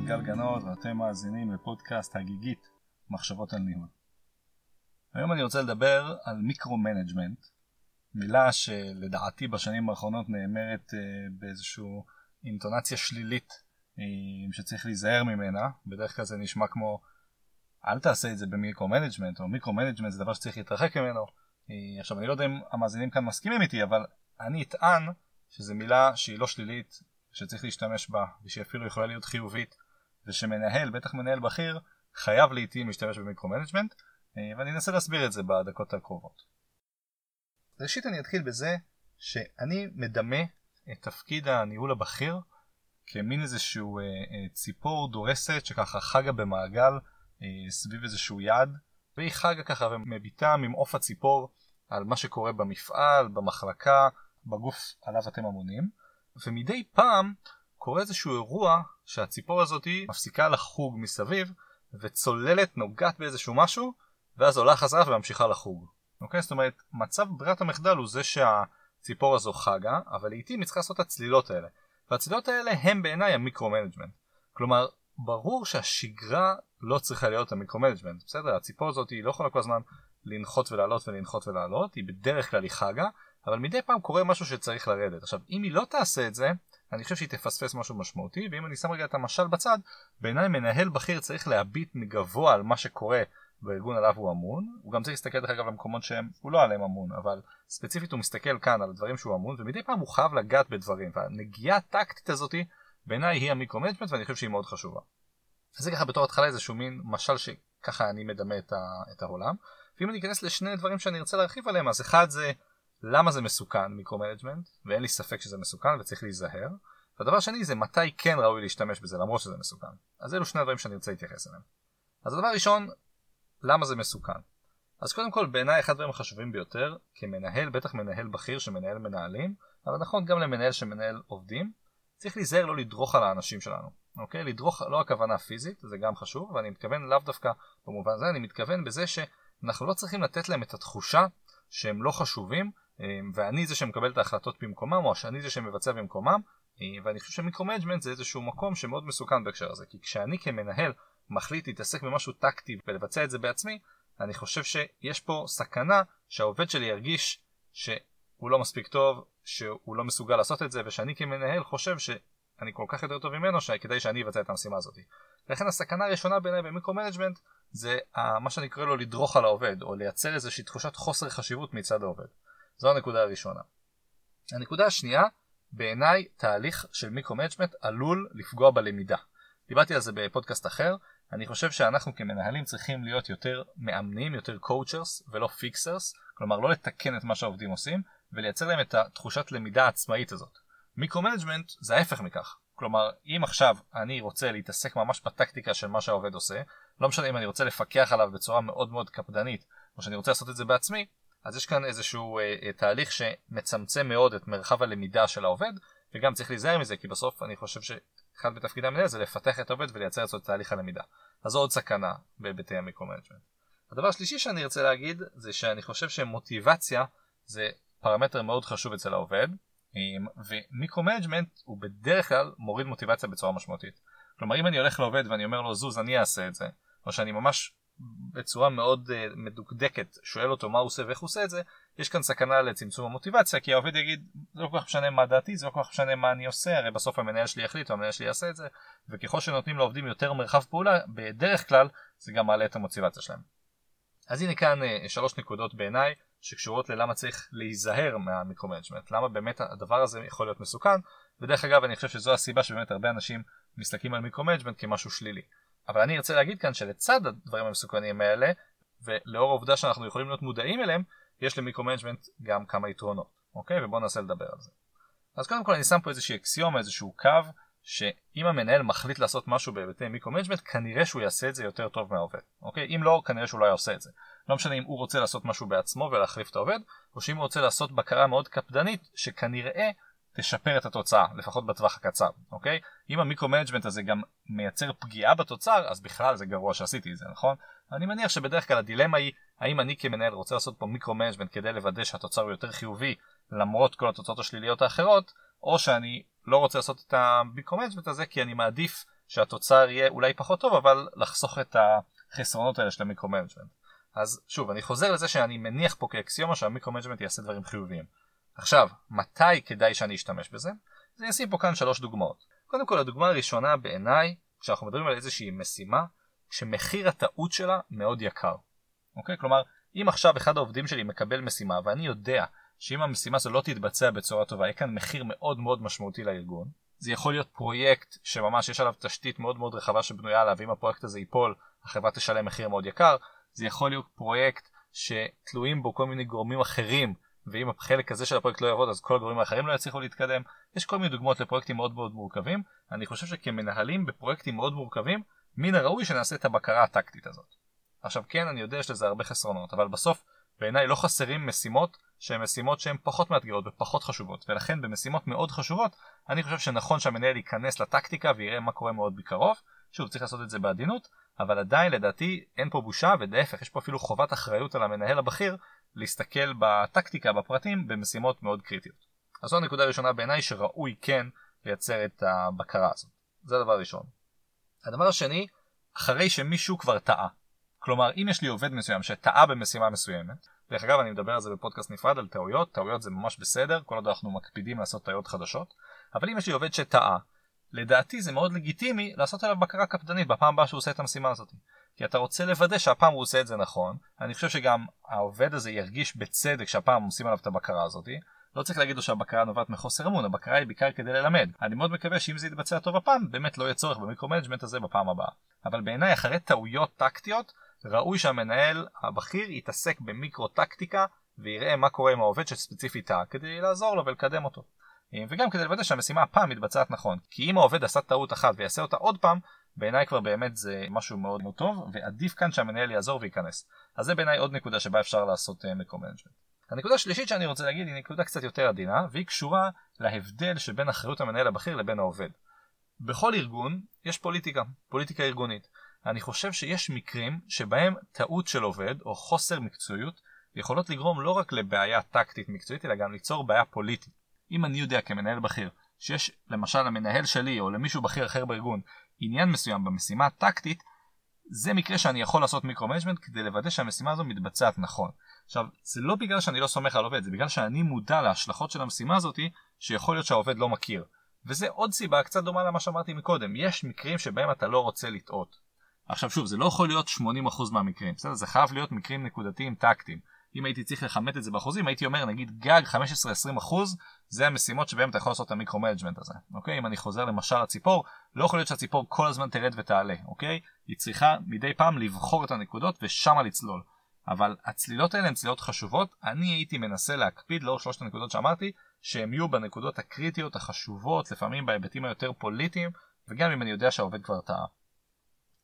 כאן גל גנות ואתם מאזינים לפודקאסט הגיגית מחשבות על ניהול. היום אני רוצה לדבר על micromanagement, מילה שלדעתי בשנים האחרונות נאמרת אה, באיזושהי אינטונציה שלילית אה, שצריך להיזהר ממנה, בדרך כלל זה נשמע כמו אל תעשה את זה ב micromanagement, או micromanagement זה דבר שצריך להתרחק ממנו. אה, עכשיו אני לא יודע אם המאזינים כאן מסכימים איתי, אבל אני אטען שזו מילה שהיא לא שלילית, שצריך להשתמש בה, ושהיא אפילו יכולה להיות חיובית, ושמנהל, בטח מנהל בכיר, חייב לעיתים להשתמש ב micromanagement, ואני אנסה להסביר את זה בדקות הקרובות. ראשית אני אתחיל בזה שאני מדמה את תפקיד הניהול הבכיר כמין איזשהו אה, אה, ציפור דורסת שככה חגה במעגל אה, סביב איזשהו יעד והיא חגה ככה ומביטה ממעוף הציפור על מה שקורה במפעל, במחלקה, בגוף עליו אתם אמונים ומדי פעם קורה איזשהו אירוע שהציפור הזאת מפסיקה לחוג מסביב וצוללת, נוגעת באיזשהו משהו ואז עולה חזרה וממשיכה לחוג. אוקיי? זאת אומרת, מצב ברירת המחדל הוא זה שהציפור הזו חגה, אבל לעיתים היא צריכה לעשות את הצלילות האלה. והצלילות האלה הם בעיניי ה micromanagement. כלומר, ברור שהשגרה לא צריכה להיות ה micromanagement, בסדר? הציפור הזאת היא לא יכולה כל הזמן לנחות ולעלות ולנחות ולעלות, היא בדרך כלל היא חגה, אבל מדי פעם קורה משהו שצריך לרדת. עכשיו, אם היא לא תעשה את זה, אני חושב שהיא תפספס משהו משמעותי, ואם אני שם רגע את המשל בצד, בעיניי מנהל בכיר צריך להביט מגבוה על מה שקורה בארגון עליו הוא אמון, הוא גם צריך להסתכל דרך אגב למקומות שהוא לא עליהם אמון, אבל ספציפית הוא מסתכל כאן על דברים שהוא אמון, ומדי פעם הוא חייב לגעת בדברים, והנגיעה הטקטית הזאתי בעיניי היא ה micromanagement ואני חושב שהיא מאוד חשובה. אז זה ככה בתור התחלה איזשהו מין משל שככה אני מדמה את, ה, את העולם, ואם אני אכנס לשני דברים שאני ארצה להרחיב עליהם, אז אחד זה למה זה מסוכן micromanagement, ואין לי ספק שזה מסוכן וצריך להיזהר, והדבר שני זה מתי כן ראוי להשתמש בזה למרות שזה מסוכן. אז אלו שני הדברים שאני ארצה להתייחס אליהם. אז הדבר הראשון, למה זה מסוכן? אז קודם כל בעיניי אחד הדברים החשובים ביותר כמנהל, בטח מנהל בכיר שמנהל מנהלים, אבל נכון גם למנהל שמנהל עובדים, צריך להיזהר לא לדרוך על האנשים שלנו, אוקיי? לדרוך לא הכוונה פיזית, זה גם חשוב, ואני מתכוון לאו דווקא במובן הזה, אני מתכוון בזה שאנחנו לא צריכים לתת להם את התחושה שהם לא חשובים, ואני זה שמקבל את ההחלטות במקומם, או שאני זה שמבצע במקומם, אה, ואני חושב ש micromanagement זה איזשהו מקום שמאוד מסוכן בהקשר הזה, כי כשאני כמנהל מחליט להתעסק במשהו טקטי ולבצע את זה בעצמי, אני חושב שיש פה סכנה שהעובד שלי ירגיש שהוא לא מספיק טוב, שהוא לא מסוגל לעשות את זה, ושאני כמנהל חושב שאני כל כך יותר טוב ממנו שכדאי שאני אבצע את המשימה הזאת. לכן הסכנה הראשונה בעיניי ב micromanagement זה מה שאני קורא לו לדרוך על העובד, או לייצר איזושהי תחושת חוסר חשיבות מצד העובד. זו הנקודה הראשונה. הנקודה השנייה, בעיניי תהליך של micromanagement עלול לפגוע בלמידה. דיברתי על זה בפודקאסט אחר, אני חושב שאנחנו כמנהלים צריכים להיות יותר מאמנים, יותר coachers ולא fixers, כלומר לא לתקן את מה שהעובדים עושים ולייצר להם את התחושת למידה העצמאית הזאת. micromanagement זה ההפך מכך. כלומר, אם עכשיו אני רוצה להתעסק ממש בטקטיקה של מה שהעובד עושה, לא משנה אם אני רוצה לפקח עליו בצורה מאוד מאוד קפדנית, או שאני רוצה לעשות את זה בעצמי, אז יש כאן איזשהו אה, אה, תהליך שמצמצם מאוד את מרחב הלמידה של העובד, וגם צריך להיזהר מזה, כי בסוף אני חושב שאחד מתפקידי המנהל זה לפתח את העובד ולייצר את תהליך הלמידה. אז זו עוד סכנה בהיבטי ה micromanagement. הדבר השלישי שאני ארצה להגיד זה שאני חושב שמוטיבציה זה פרמטר מאוד חשוב אצל העובד ו micromanagement הוא בדרך כלל מוריד מוטיבציה בצורה משמעותית. כלומר אם אני הולך לעובד ואני אומר לו זוז אני אעשה את זה או שאני ממש בצורה מאוד אה, מדוקדקת שואל אותו מה הוא עושה ואיך הוא עושה את זה יש כאן סכנה לצמצום המוטיבציה כי העובד יגיד זה לא כל כך משנה מה דעתי זה לא כל כך משנה מה אני עושה הרי בסוף המנהל שלי יחליט המנהל שלי יעשה את זה וככל שנותנים לעובדים יותר מרחב פעולה בדרך כלל זה גם מעלה את המוטיבציה שלהם. אז הנה כאן אה, שלוש נקודות בעיניי שקשורות ללמה צריך להיזהר מה micromanagement למה באמת הדבר הזה יכול להיות מסוכן ודרך אגב אני חושב שזו הסיבה שבאמת הרבה אנשים מסתכלים על micromanagement כמשהו שלילי. אבל אני ארצה להגיד כאן שלצד הדברים המסוכנים האלה ולאור העובדה שאנחנו יכולים להיות מודעים אליהם יש ל micromanagement גם כמה יתרונות אוקיי? ובואו ננסה לדבר על זה. אז קודם כל אני שם פה איזושהי אקסיומה איזשהו קו שאם המנהל מחליט לעשות משהו בהיבטי micromanagement כנראה שהוא יעשה את זה יותר טוב מהעובד אוקיי? אם לא כנראה שהוא לא היה עושה את זה. לא משנה אם הוא רוצה לעשות משהו בעצמו ולהחליף את העובד או שאם הוא רוצה לעשות בקרה מאוד קפדנית שכנראה תשפר את התוצאה, לפחות בטווח הקצר, אוקיי? אם ה micromanagement הזה גם מייצר פגיעה בתוצר, אז בכלל זה גרוע שעשיתי את זה, נכון? אני מניח שבדרך כלל הדילמה היא, האם אני כמנהל רוצה לעשות פה micromanagement כדי לוודא שהתוצר הוא יותר חיובי, למרות כל התוצאות השליליות האחרות, או שאני לא רוצה לעשות את ה micro-management הזה כי אני מעדיף שהתוצר יהיה אולי פחות טוב אבל לחסוך את החסרונות האלה של ה micro-management. אז שוב אני חוזר לזה שאני מניח פה כאקסיומה שה micro-management יעשה דברים חיוביים. עכשיו מתי כדאי שאני אשתמש בזה? אז אני אשים פה כאן שלוש דוגמאות. קודם כל הדוגמה הראשונה בעיניי כשאנחנו מדברים על איזושהי משימה שמחיר הטעות שלה מאוד יקר. אוקיי? כלומר אם עכשיו אחד העובדים שלי מקבל משימה ואני יודע שאם המשימה הזו לא תתבצע בצורה טובה יהיה כאן מחיר מאוד מאוד משמעותי לארגון. זה יכול להיות פרויקט שממש יש עליו תשתית מאוד מאוד רחבה שבנויה עליו ואם הפרויקט הזה ייפול החברה תשלם מחיר מאוד יקר. זה יכול להיות פרויקט שתלויים בו כל מיני גורמים אחרים ואם החלק הזה של הפרויקט לא יעבוד אז כל הגורמים האחרים לא יצליחו להתקדם. יש כל מיני דוגמאות לפרויקטים מאוד מאוד מורכבים. אני חושב שכמנהלים בפרויקטים מאוד מורכבים מן הראוי שנעשה את הבקרה הטקטית הזאת. עכשיו כן אני יודע שיש לזה הרבה חסרונות אבל בסוף בעיניי לא חסרים משימות שהן משימות שהן פחות מאתגרות ופחות חשובות ולכן במשימות מאוד חשובות אני חושב שנכון שהמנהל ייכנס לטקטיקה ויראה מה קורה מאוד בקרוב שוב צריך לעשות את זה בעדינות אבל עדיין לדעתי אין פה בושה ולהפך יש פה אפילו חובת אחריות על המנהל הבכיר להסתכל בטקטיקה בפרטים במשימות מאוד קריטיות. אז זו הנקודה הראשונה בעיניי שראוי כן לייצר את הבקרה הזאת. זה הדבר הראשון. הדבר השני, אחרי שמישהו כבר טעה. כלומר אם יש לי עובד מסוים שטעה במשימה מסוימת, דרך אגב אני מדבר על זה בפודקאסט נפרד על טעויות, טעויות זה ממש בסדר, כל עוד אנחנו מקפידים לעשות טעויות חדשות, אבל אם יש לי עובד שטעה, לדעתי זה מאוד לגיטימי לעשות עליו בקרה קפדנית בפעם הבאה שהוא עושה את המשימה הזאת. כי אתה רוצה לוודא שהפעם הוא עושה את זה נכון, אני חושב שגם העובד הזה ירגיש בצדק שהפעם עושים עליו את הבקרה הזאת, לא צריך להגיד לו שהבקרה נובעת מחוסר אמון, הבקרה היא בעיקר כדי ללמד. אני מאוד מקווה שאם זה יתבצע טוב הפעם, באמת לא יהיה צורך ב micro-management הזה בפעם הבאה. אבל בעיניי אחרי טעויות טקטיות, ראוי שהמנהל הבכיר יתעסק במיקרו-טקטיקה ויראה מה קורה עם העובד שספציפית טעה כדי לעזור לו ולקדם אותו. וגם כדי לוודא שהמשימה הפעם מתבצעת נכון. כי אם העובד עשה טעות אחת ויעשה אותה עוד פעם, בעיניי כבר באמת זה משהו מאוד מאוד טוב, ועדיף כאן שהמנהל יעזור וייכנס. אז זה בעיניי עוד נקודה שבה אפשר לעשות micro-management. הנקודה השלישית שאני רוצה להגיד היא נקודה קצת יותר עדינה, והיא קשורה להבדל שבין אחריות המנהל הבכיר לבין העובד. בכל ארגון יש פוליטיקה, פוליטיקה ארגונית. אני חושב שיש מקרים שבהם טעות של עובד או חוסר מקצועיות יכולות לגרום לא רק לבעיה טקטית מקצועית אלא גם ליצור בעיה פוליטית. אם אני יודע כמנהל בכיר שיש למשל למנהל שלי או למישהו בכיר אחר בארגון עניין מסוים במשימה הטקטית, זה מקרה שאני יכול לעשות micro-management כדי לוודא שהמשימה הזו מתבצעת נכון. עכשיו, זה לא בגלל שאני לא סומך על עובד, זה בגלל שאני מודע להשלכות של המשימה הזאתי, שיכול להיות שהעובד לא מכיר. וזה עוד סיבה קצת דומה למה שאמרתי מקודם, יש מקרים שבהם אתה לא רוצה לטעות. עכשיו שוב, זה לא יכול להיות 80% מהמקרים, בסדר? זה חייב להיות מקרים נקודתיים טקטיים. אם הייתי צריך לכמת את זה באחוזים, הייתי אומר נגיד גג 15-20% זה המשימות שבהם אתה יכול לעשות את ה micro-management הזה. אוקיי? אם אני חוזר למשל לציפור, לא יכול להיות שהציפור כל הזמן תרד ותעלה, אוקיי? היא צריכה מדי פעם לבחור את הנקודות ושמה לצלול. אבל הצלילות האלה הן צלילות חשובות, אני הייתי מנסה להקפיד לאור שלושת הנקודות שאמרתי, שהם יהיו בנקודות הקריטיות החשובות, לפעמים בהיבטים היותר פוליטיים, וגם אם אני יודע שהעובד כבר טעה.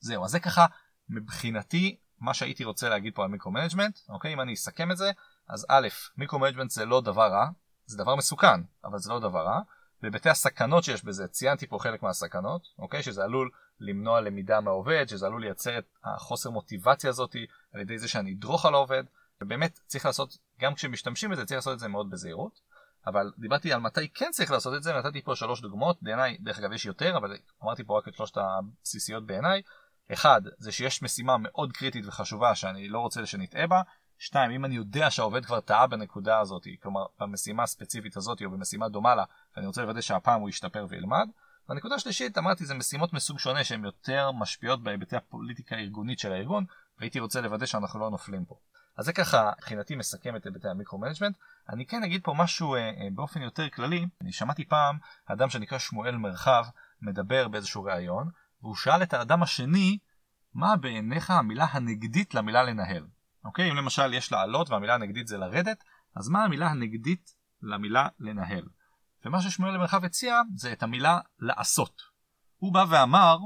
זהו, אז זה ככה מבחינתי מה שהייתי רוצה להגיד פה על micro-management, אוקיי? אם אני אסכם את זה, אז א', micro-management זה לא דבר רע, זה דבר מסוכן, אבל זה לא דבר רע. בהיבטי הסכנות שיש בזה, ציינתי פה חלק מהסכנות, אוקיי? שזה עלול למנוע למידה מהעובד, שזה עלול לייצר את החוסר מוטיבציה הזאת על ידי זה שאני אדרוך על העובד, ובאמת צריך לעשות, גם כשמשתמשים בזה, צריך לעשות את זה מאוד בזהירות. אבל דיברתי על מתי כן צריך לעשות את זה, נתתי פה שלוש דוגמאות, בעיניי, דרך אגב יש יותר, אבל אמרתי פה רק את שלושת הבסיסיות בעיניי. אחד, זה שיש משימה מאוד קריטית וחשובה שאני לא רוצה שנטעה בה. שתיים, אם אני יודע שהעובד כבר טעה בנקודה הזאת, כלומר במשימה הספציפית הזאת או במשימה דומה לה, ואני רוצה לוודא שהפעם הוא ישתפר וילמד. והנקודה השלישית, אמרתי, זה משימות מסוג שונה שהן יותר משפיעות בהיבטי הפוליטיקה הארגונית של הארגון, והייתי רוצה לוודא שאנחנו לא נופלים פה. אז זה ככה, מבחינתי מסכם את היבטי ה micro-management. אני כן אגיד פה משהו אה, אה, באופן יותר כללי. אני שמעתי פעם אדם שנקרא שמואל מרחב מדבר באיזשהו ראיון, והוא שאל את האדם השני, מה בעיניך המילה הנגדית למילה לנהל? אוקיי, אם למשל יש לעלות והמילה הנגדית זה לרדת, אז מה המילה הנגדית למילה לנהל? ומה ששמואל למרחב הציע זה את המילה לעשות. הוא בא ואמר,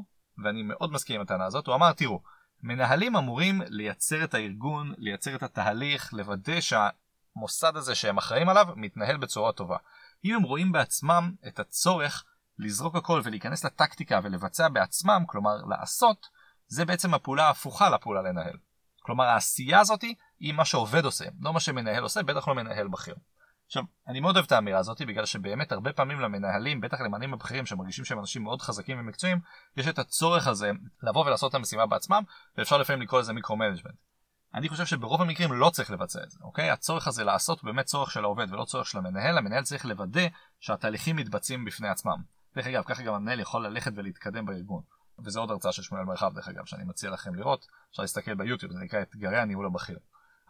ואני מאוד מסכים עם הטענה הזאת, הוא אמר תראו, מנהלים אמורים לייצר את הארגון, לייצר את התהליך, לוודא שהמוסד הזה שהם אחראים עליו מתנהל בצורה טובה. אם הם רואים בעצמם את הצורך לזרוק הכל ולהיכנס לטקטיקה ולבצע בעצמם, כלומר לעשות, זה בעצם הפעולה ההפוכה לפעולה לנהל. כלומר העשייה הזאת היא מה שעובד עושה, לא מה שמנהל עושה, בטח לא מנהל בכיר. עכשיו, אני מאוד אוהב את האמירה הזאת בגלל שבאמת הרבה פעמים למנהלים, בטח למנהלים הבכירים שמרגישים שהם אנשים מאוד חזקים ומקצועיים, יש את הצורך הזה לבוא ולעשות את המשימה בעצמם, ואפשר לפעמים לקרוא לזה micro-management. אני חושב שברוב המקרים לא צריך לבצע את זה, אוקיי? הצורך הזה לעשות הוא באמת צורך של העובד ולא צורך של המנהל, המנהל צריך לוודא שהתהליכים מתבצעים בפני עצמם. דרך אגב, ככה גם המנהל יכול ללכת ולהתקדם בארגון. וזו עוד הרצאה של שמואל מרחב דרך אגב, שאני מציע לכם לראות, אפשר להסתכל ביוטיוב, זה נקרא אתגרי הניהול הבכיר.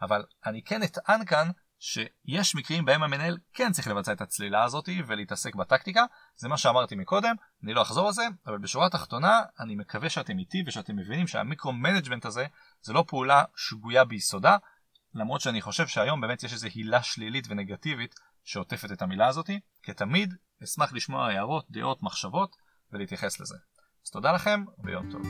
אבל אני כן אטען כאן שיש מקרים בהם המנהל כן צריך לבצע את הצלילה הזאת ולהתעסק בטקטיקה, זה מה שאמרתי מקודם, אני לא אחזור על זה, אבל בשורה התחתונה אני מקווה שאתם איתי ושאתם מבינים שה micro-management הזה זה לא פעולה שגויה ביסודה, למרות שאני חושב שהיום באמת יש איזו הילה שלילית ונגטיבית שעוטפת את המילה הזאת, כתמיד אשמח לשמוע הערות, דעות, מחשבות ולהתייחס לזה. אז תודה לכם ויום טוב.